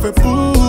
fait pour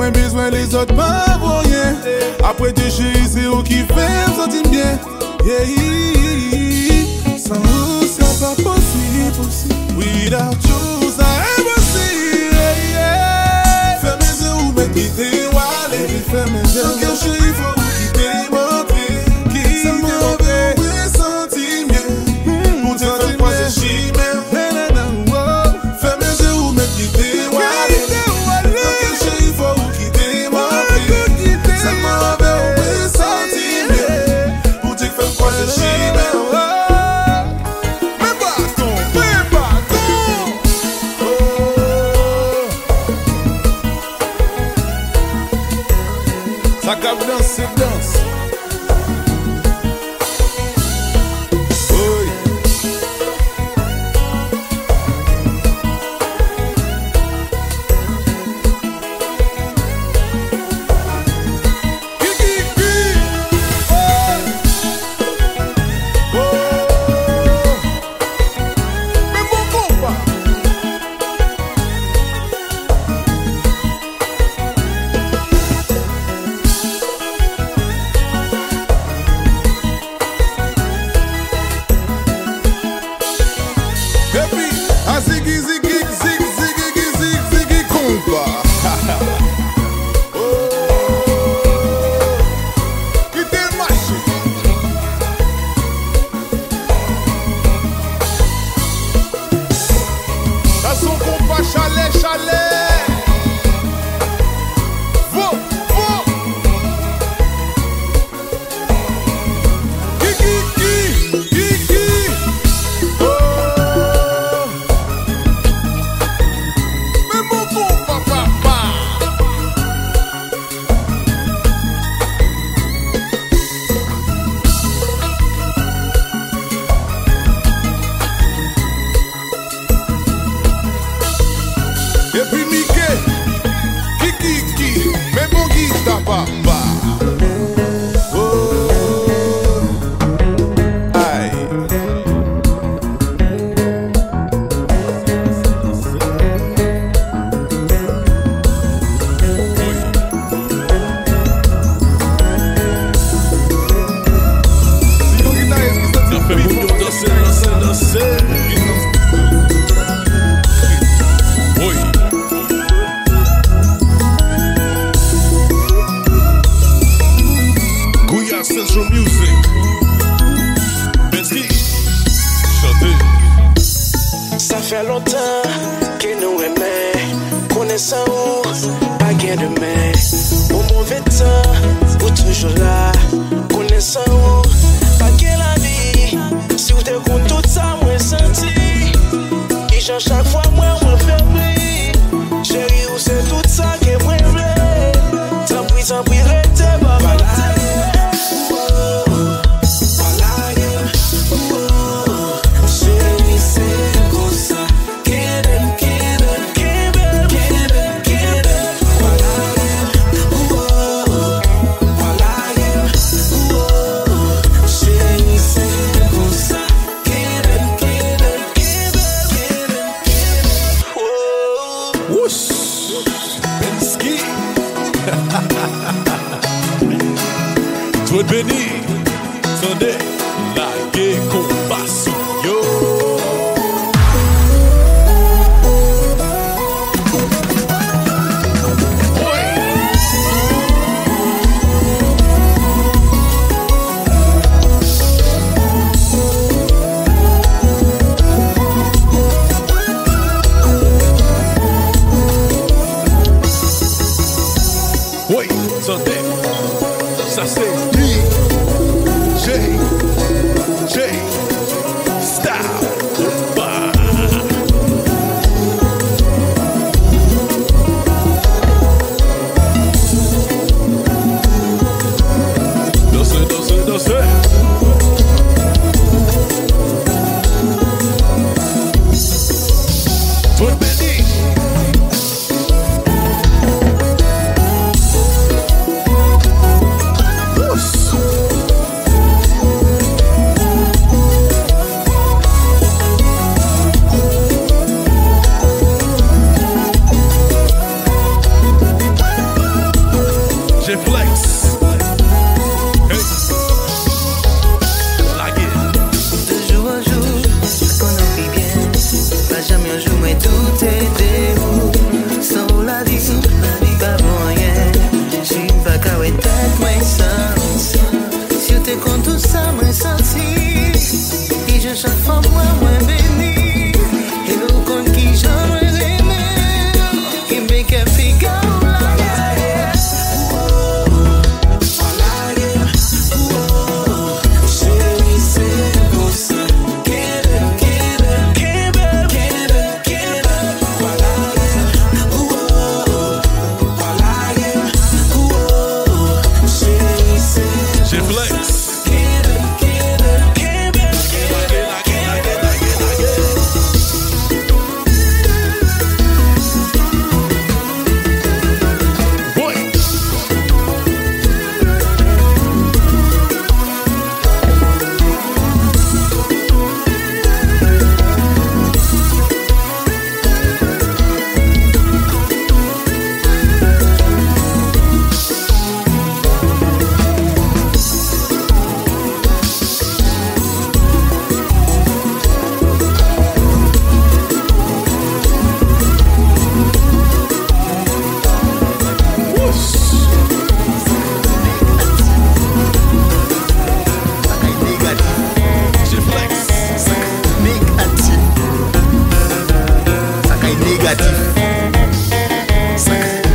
mwen bezwen les ot pa voyen Apre te cheri se ou ki fem sotim bien. Yeah, san ou sa pa posib Without you sa e posib Feme ze ou men ki te wale Feme ze ou ki te wale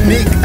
Make.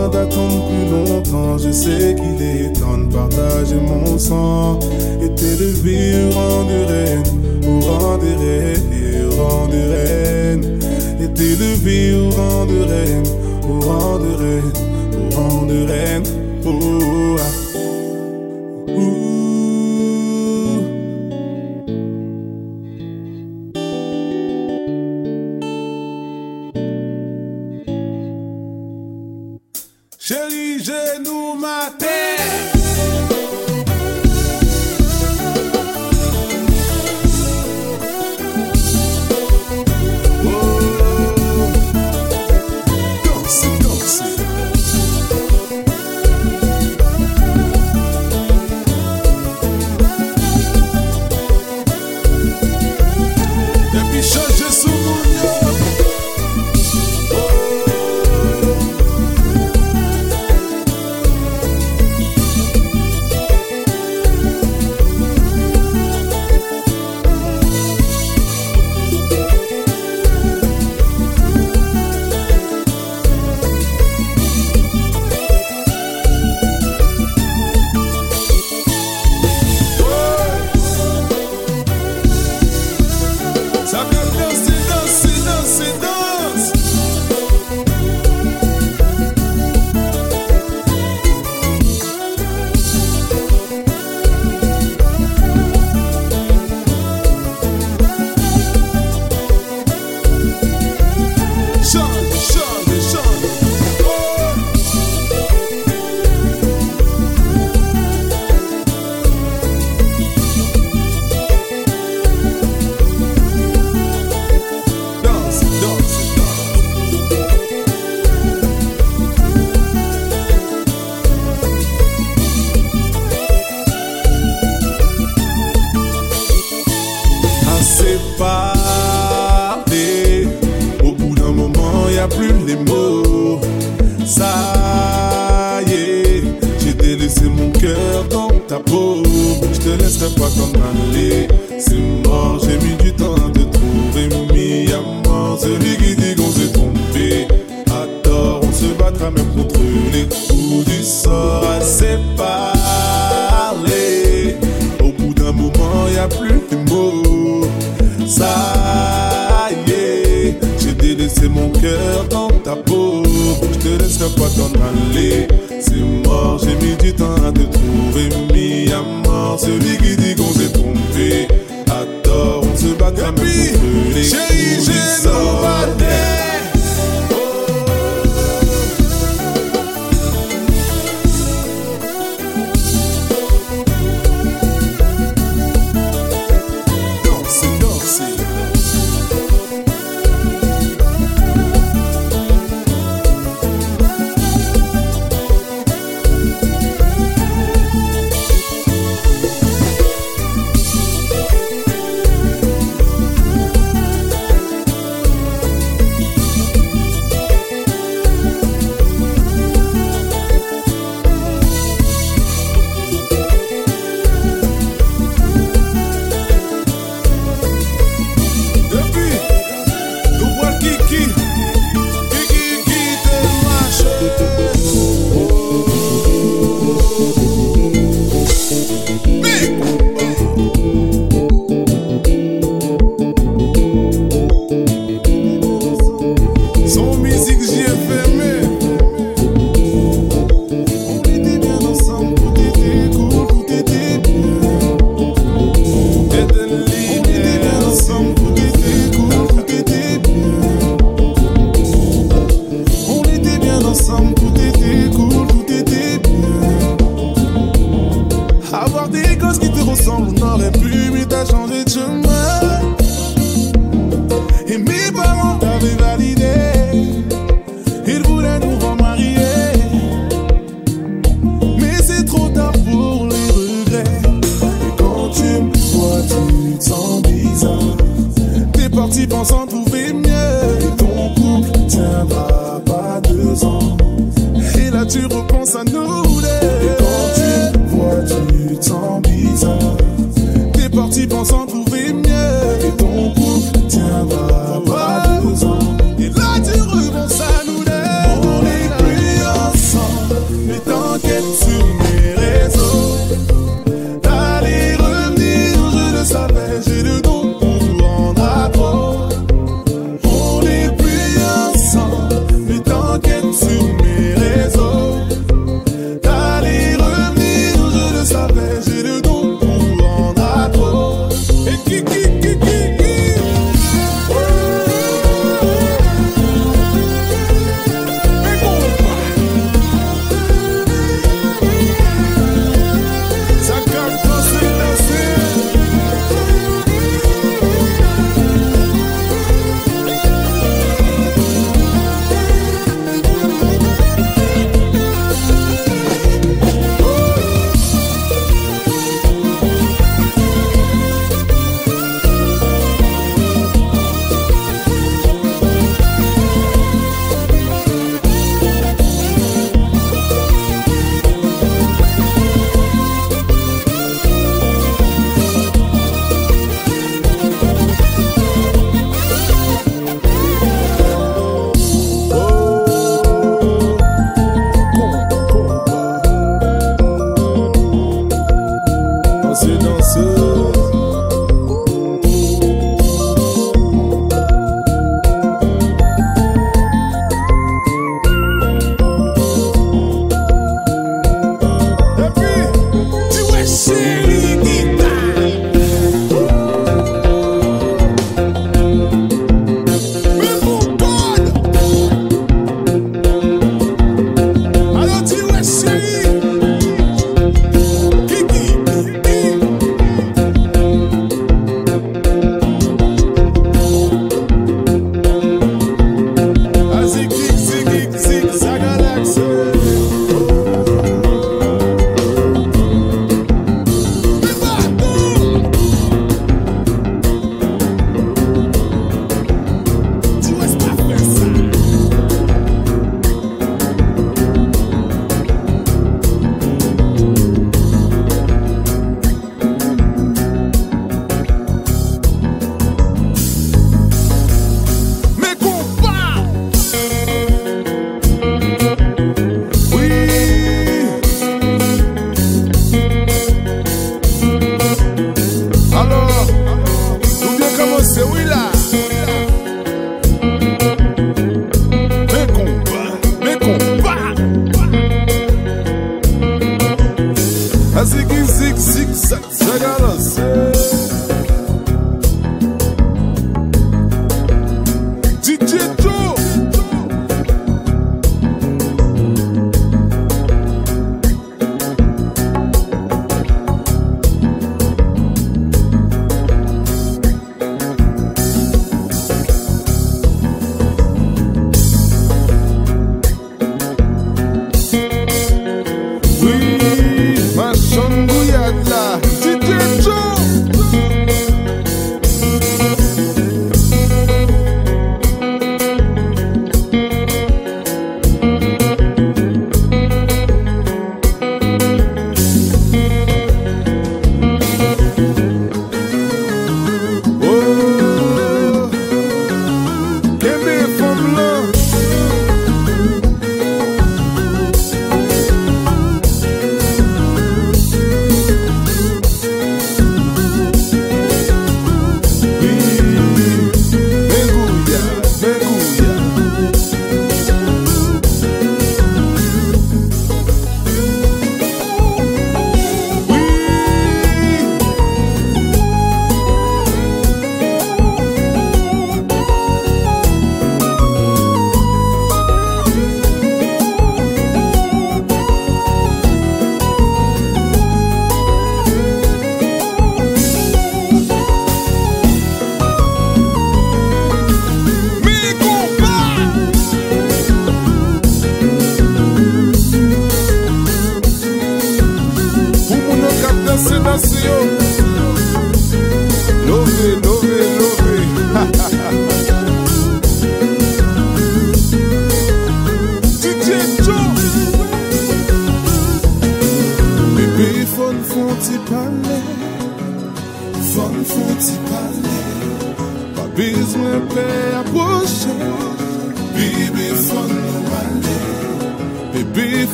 besoin d'attendre plus longtemps. Je sais qu'il est temps de partager mon sang et t'élever au rang de reine, au rang de reine au rang de reine. Et t'élever au rang de reine, au rang de reine, au rang de reine. Oh, oh. oh ah.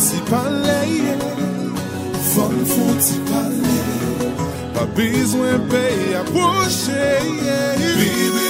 fouti pale Fon fouti pale. Pa bezwen peye a poche Bibi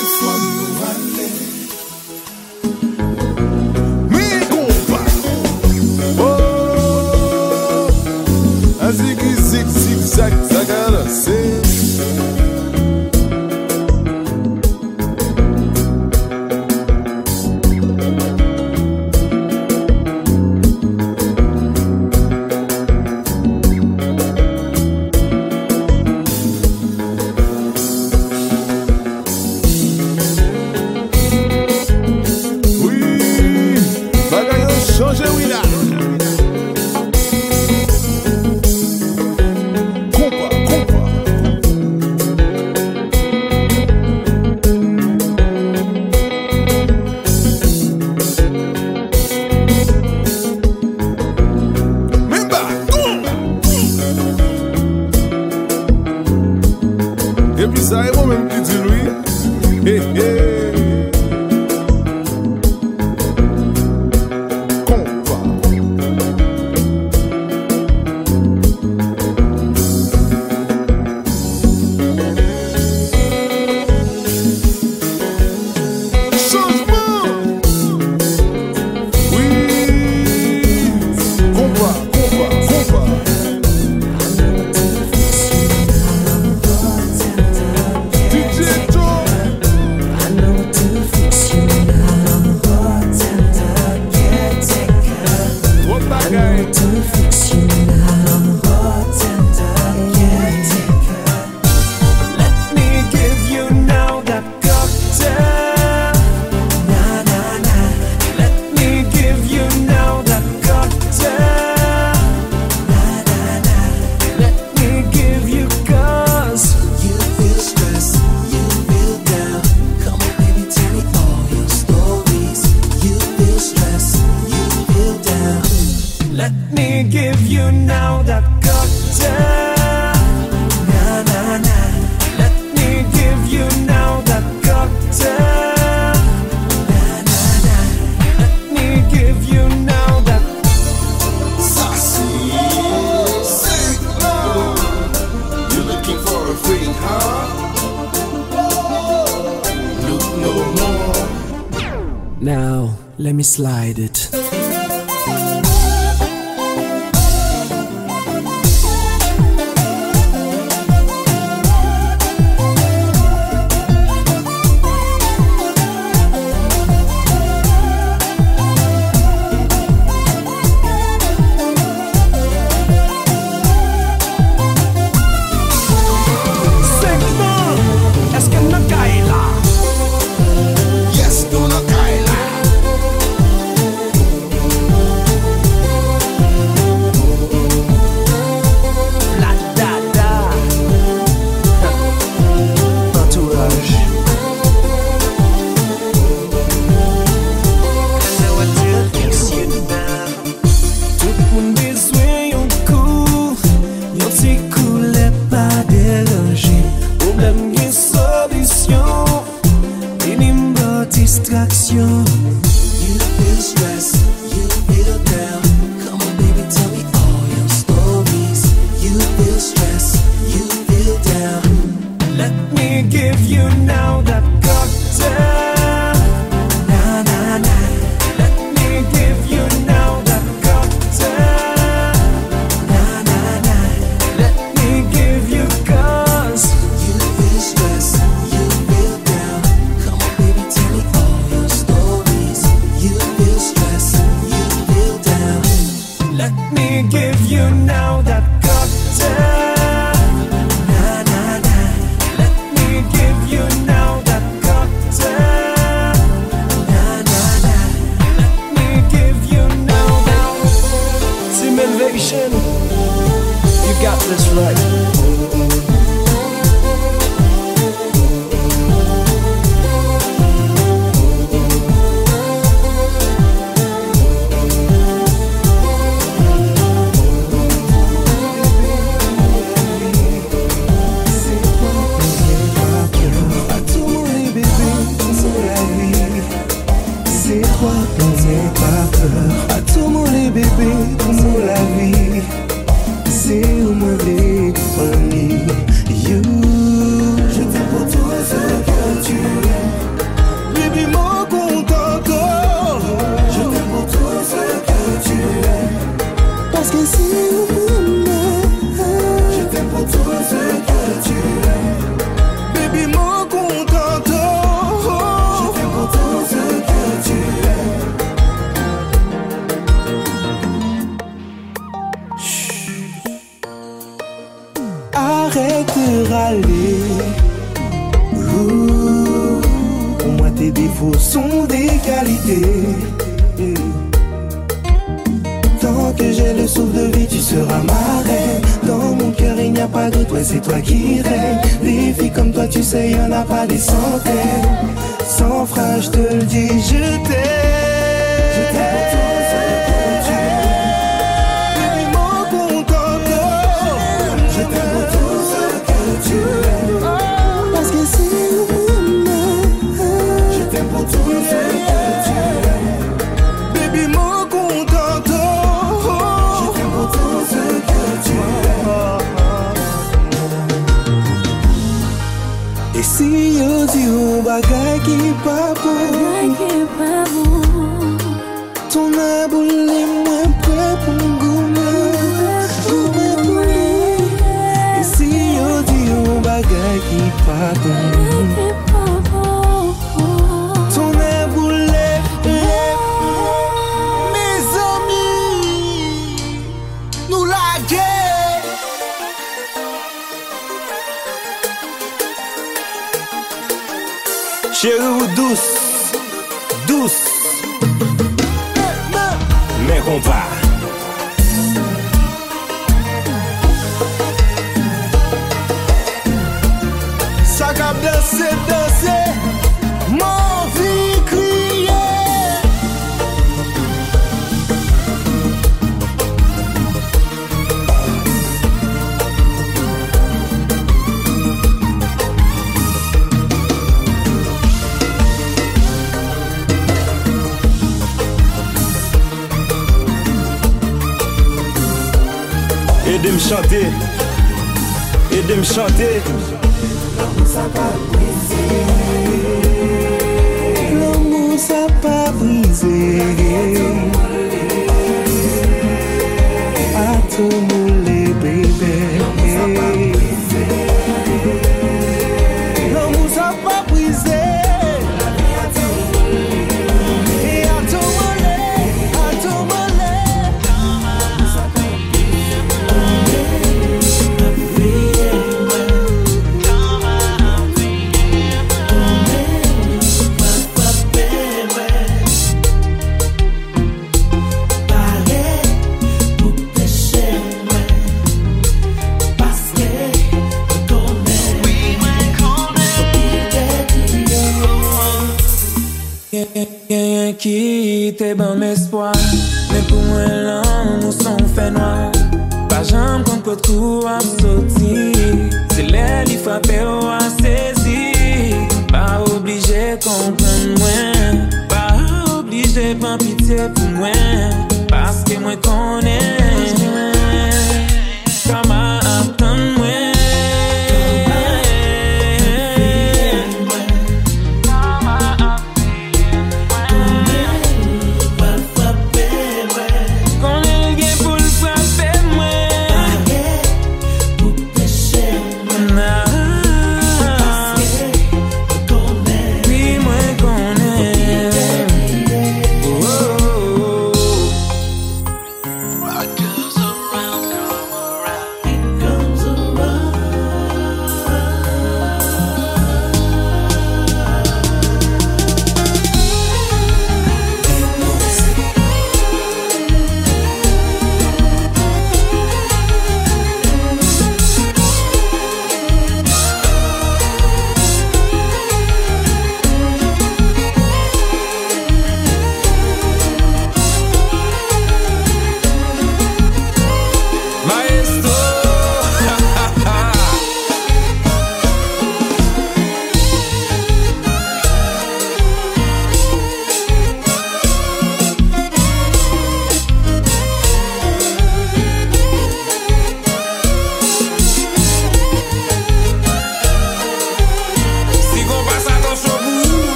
me slide.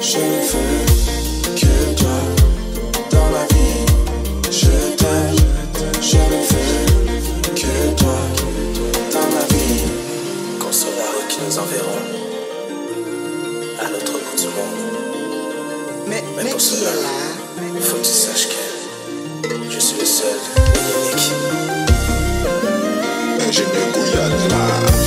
je ne veux que toi dans ma vie. Je t'aime, je ne veux que toi dans ma vie. Qu'on soit la rue qui nous enverrons à l'autre bout du monde. Mais, mais pour cela, faut que tu saches que je suis le seul et unique. Ingénieur Guyana.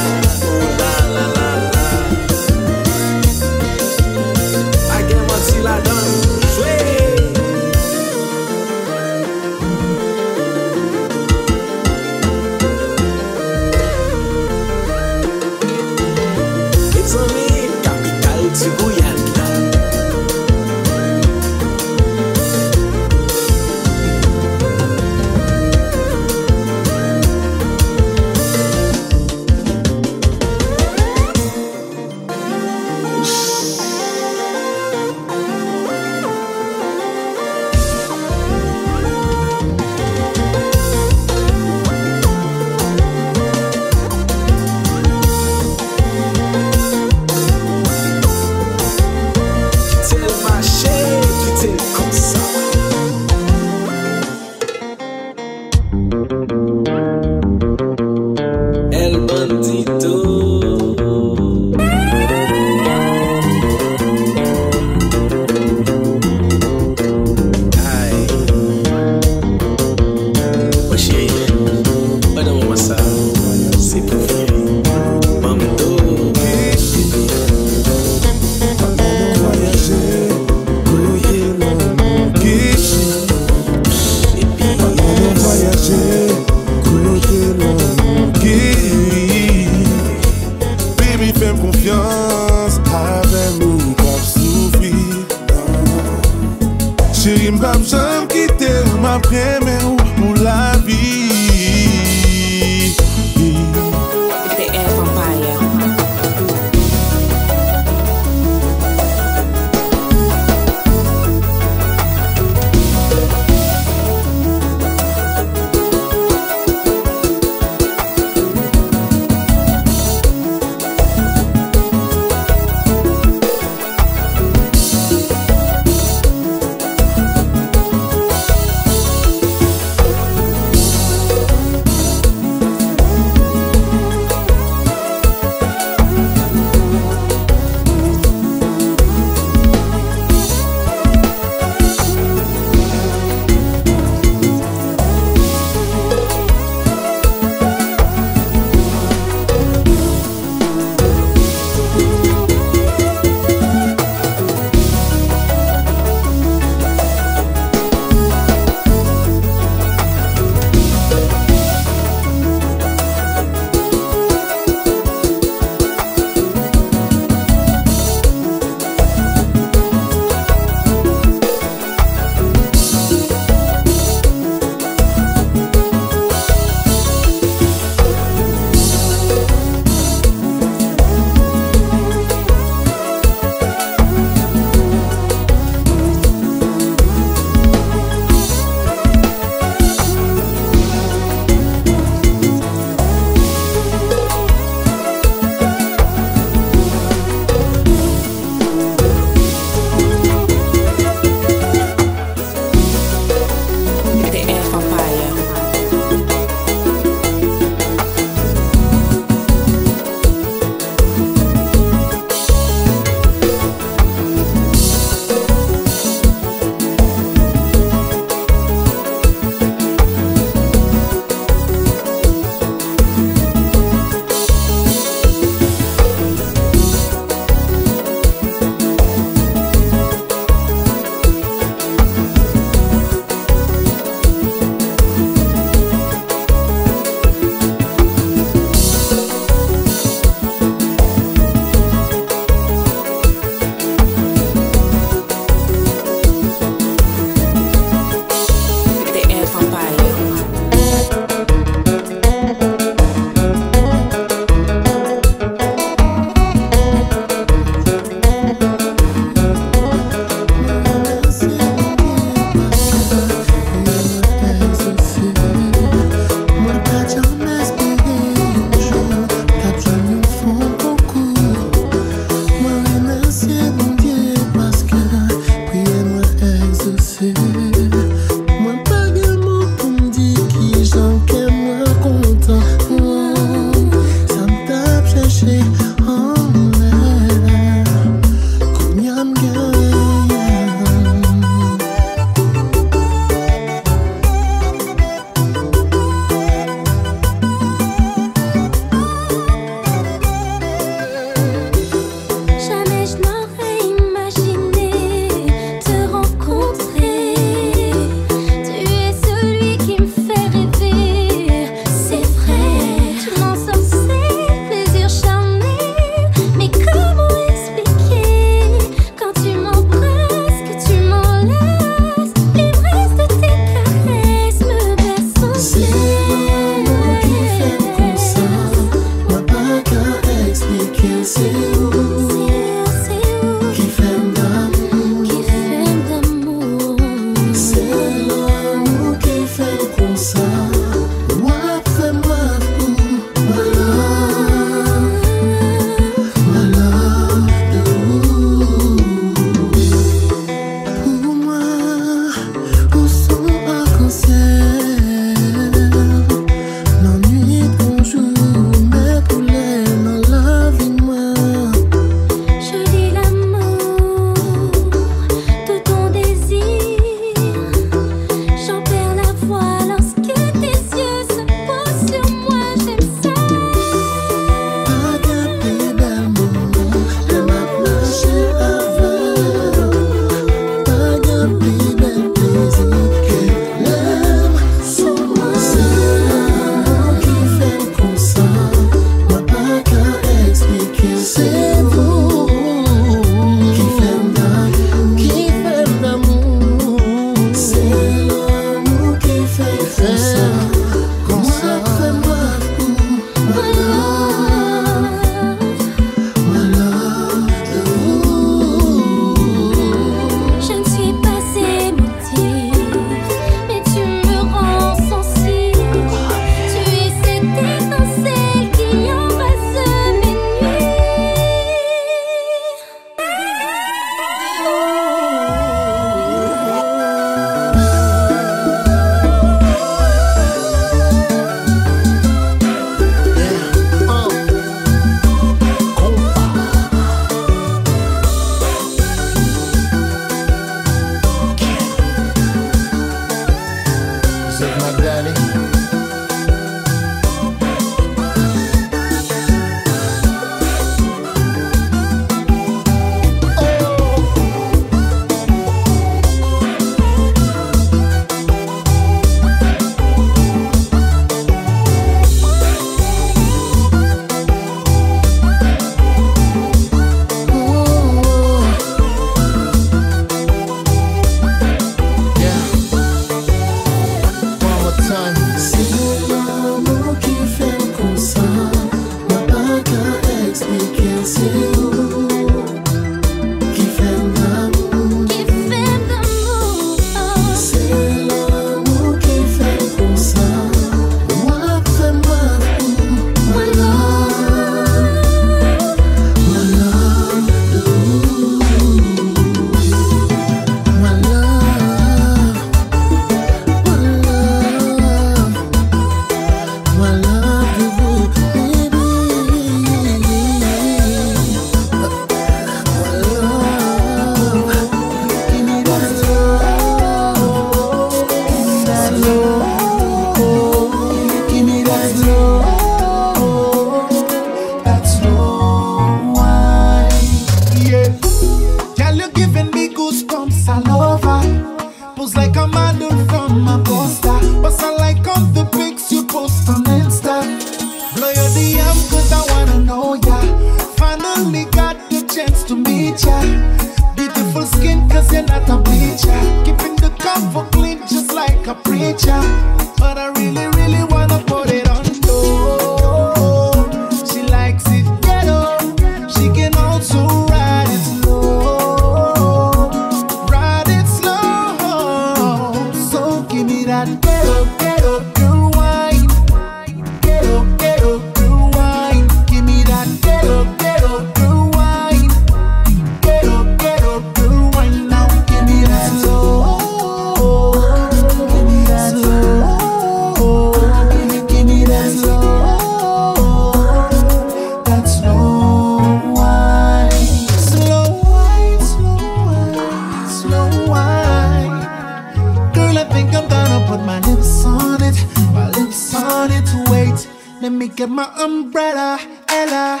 Let me get my umbrella, Ella.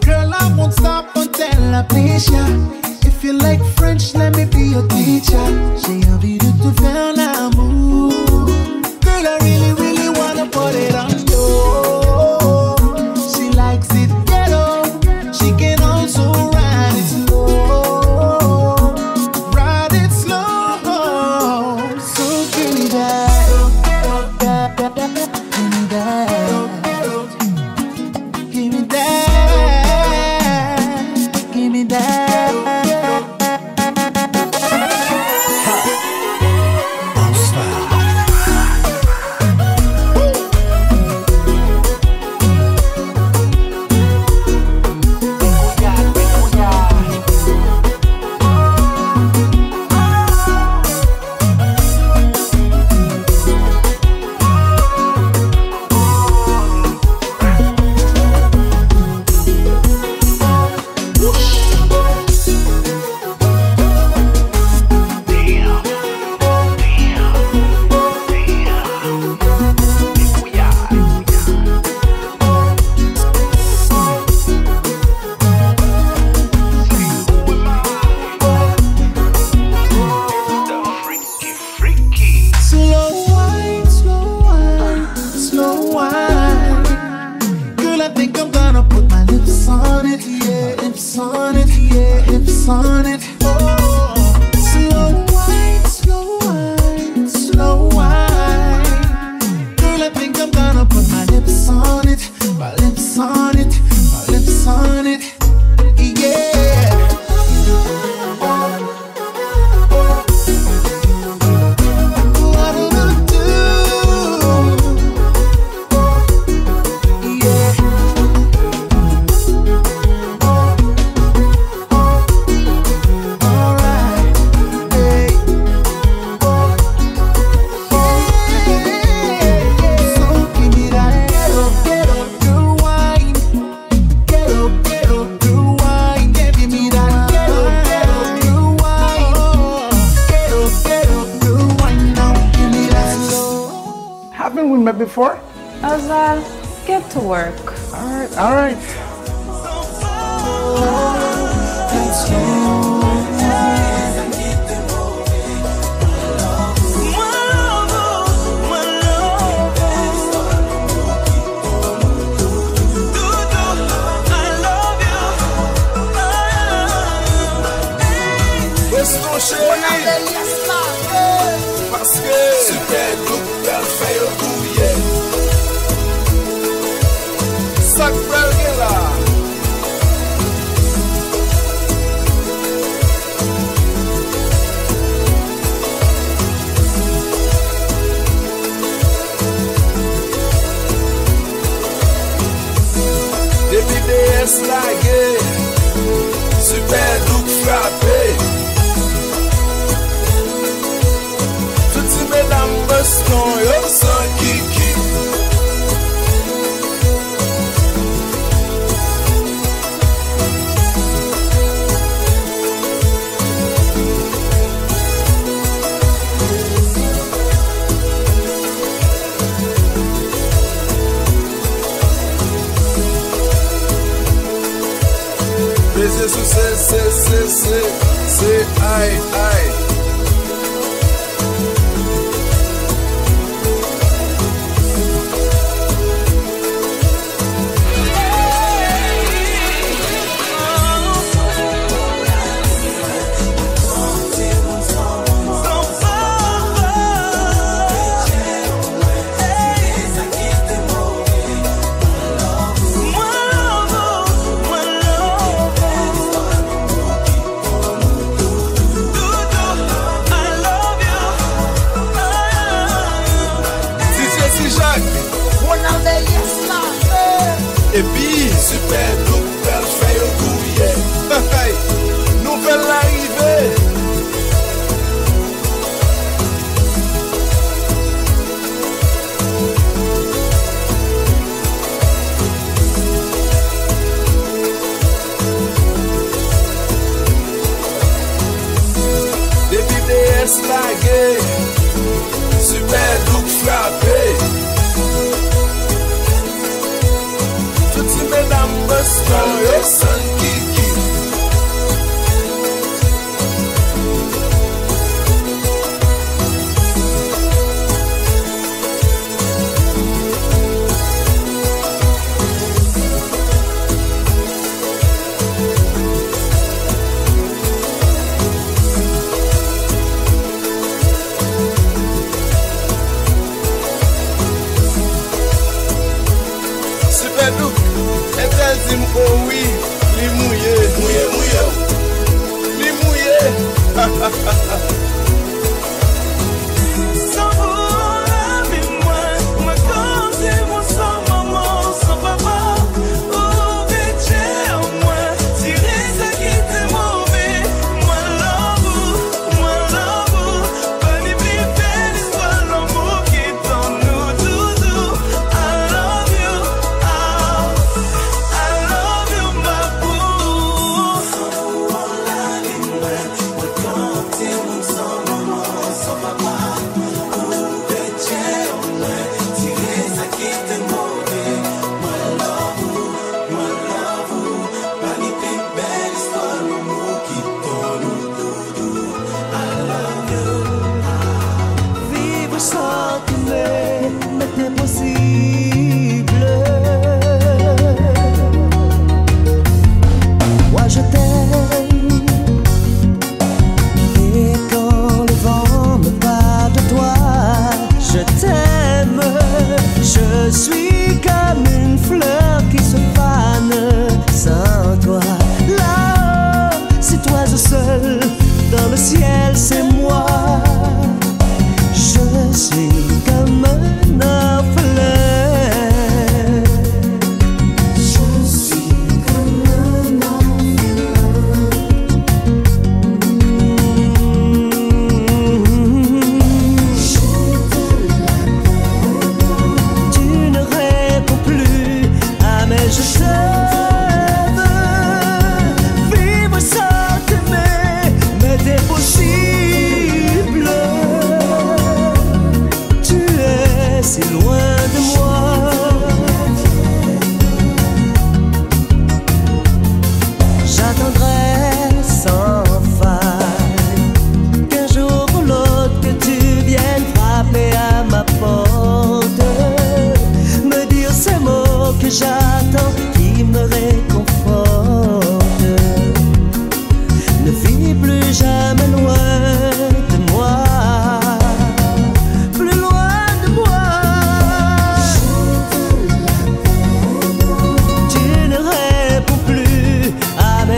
Girl, I won't stop until I please ya. If you like French, let me be your teacher. J'ai envie de te faire l'amour. Girl, I really, really wanna put it on.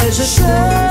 这是谁？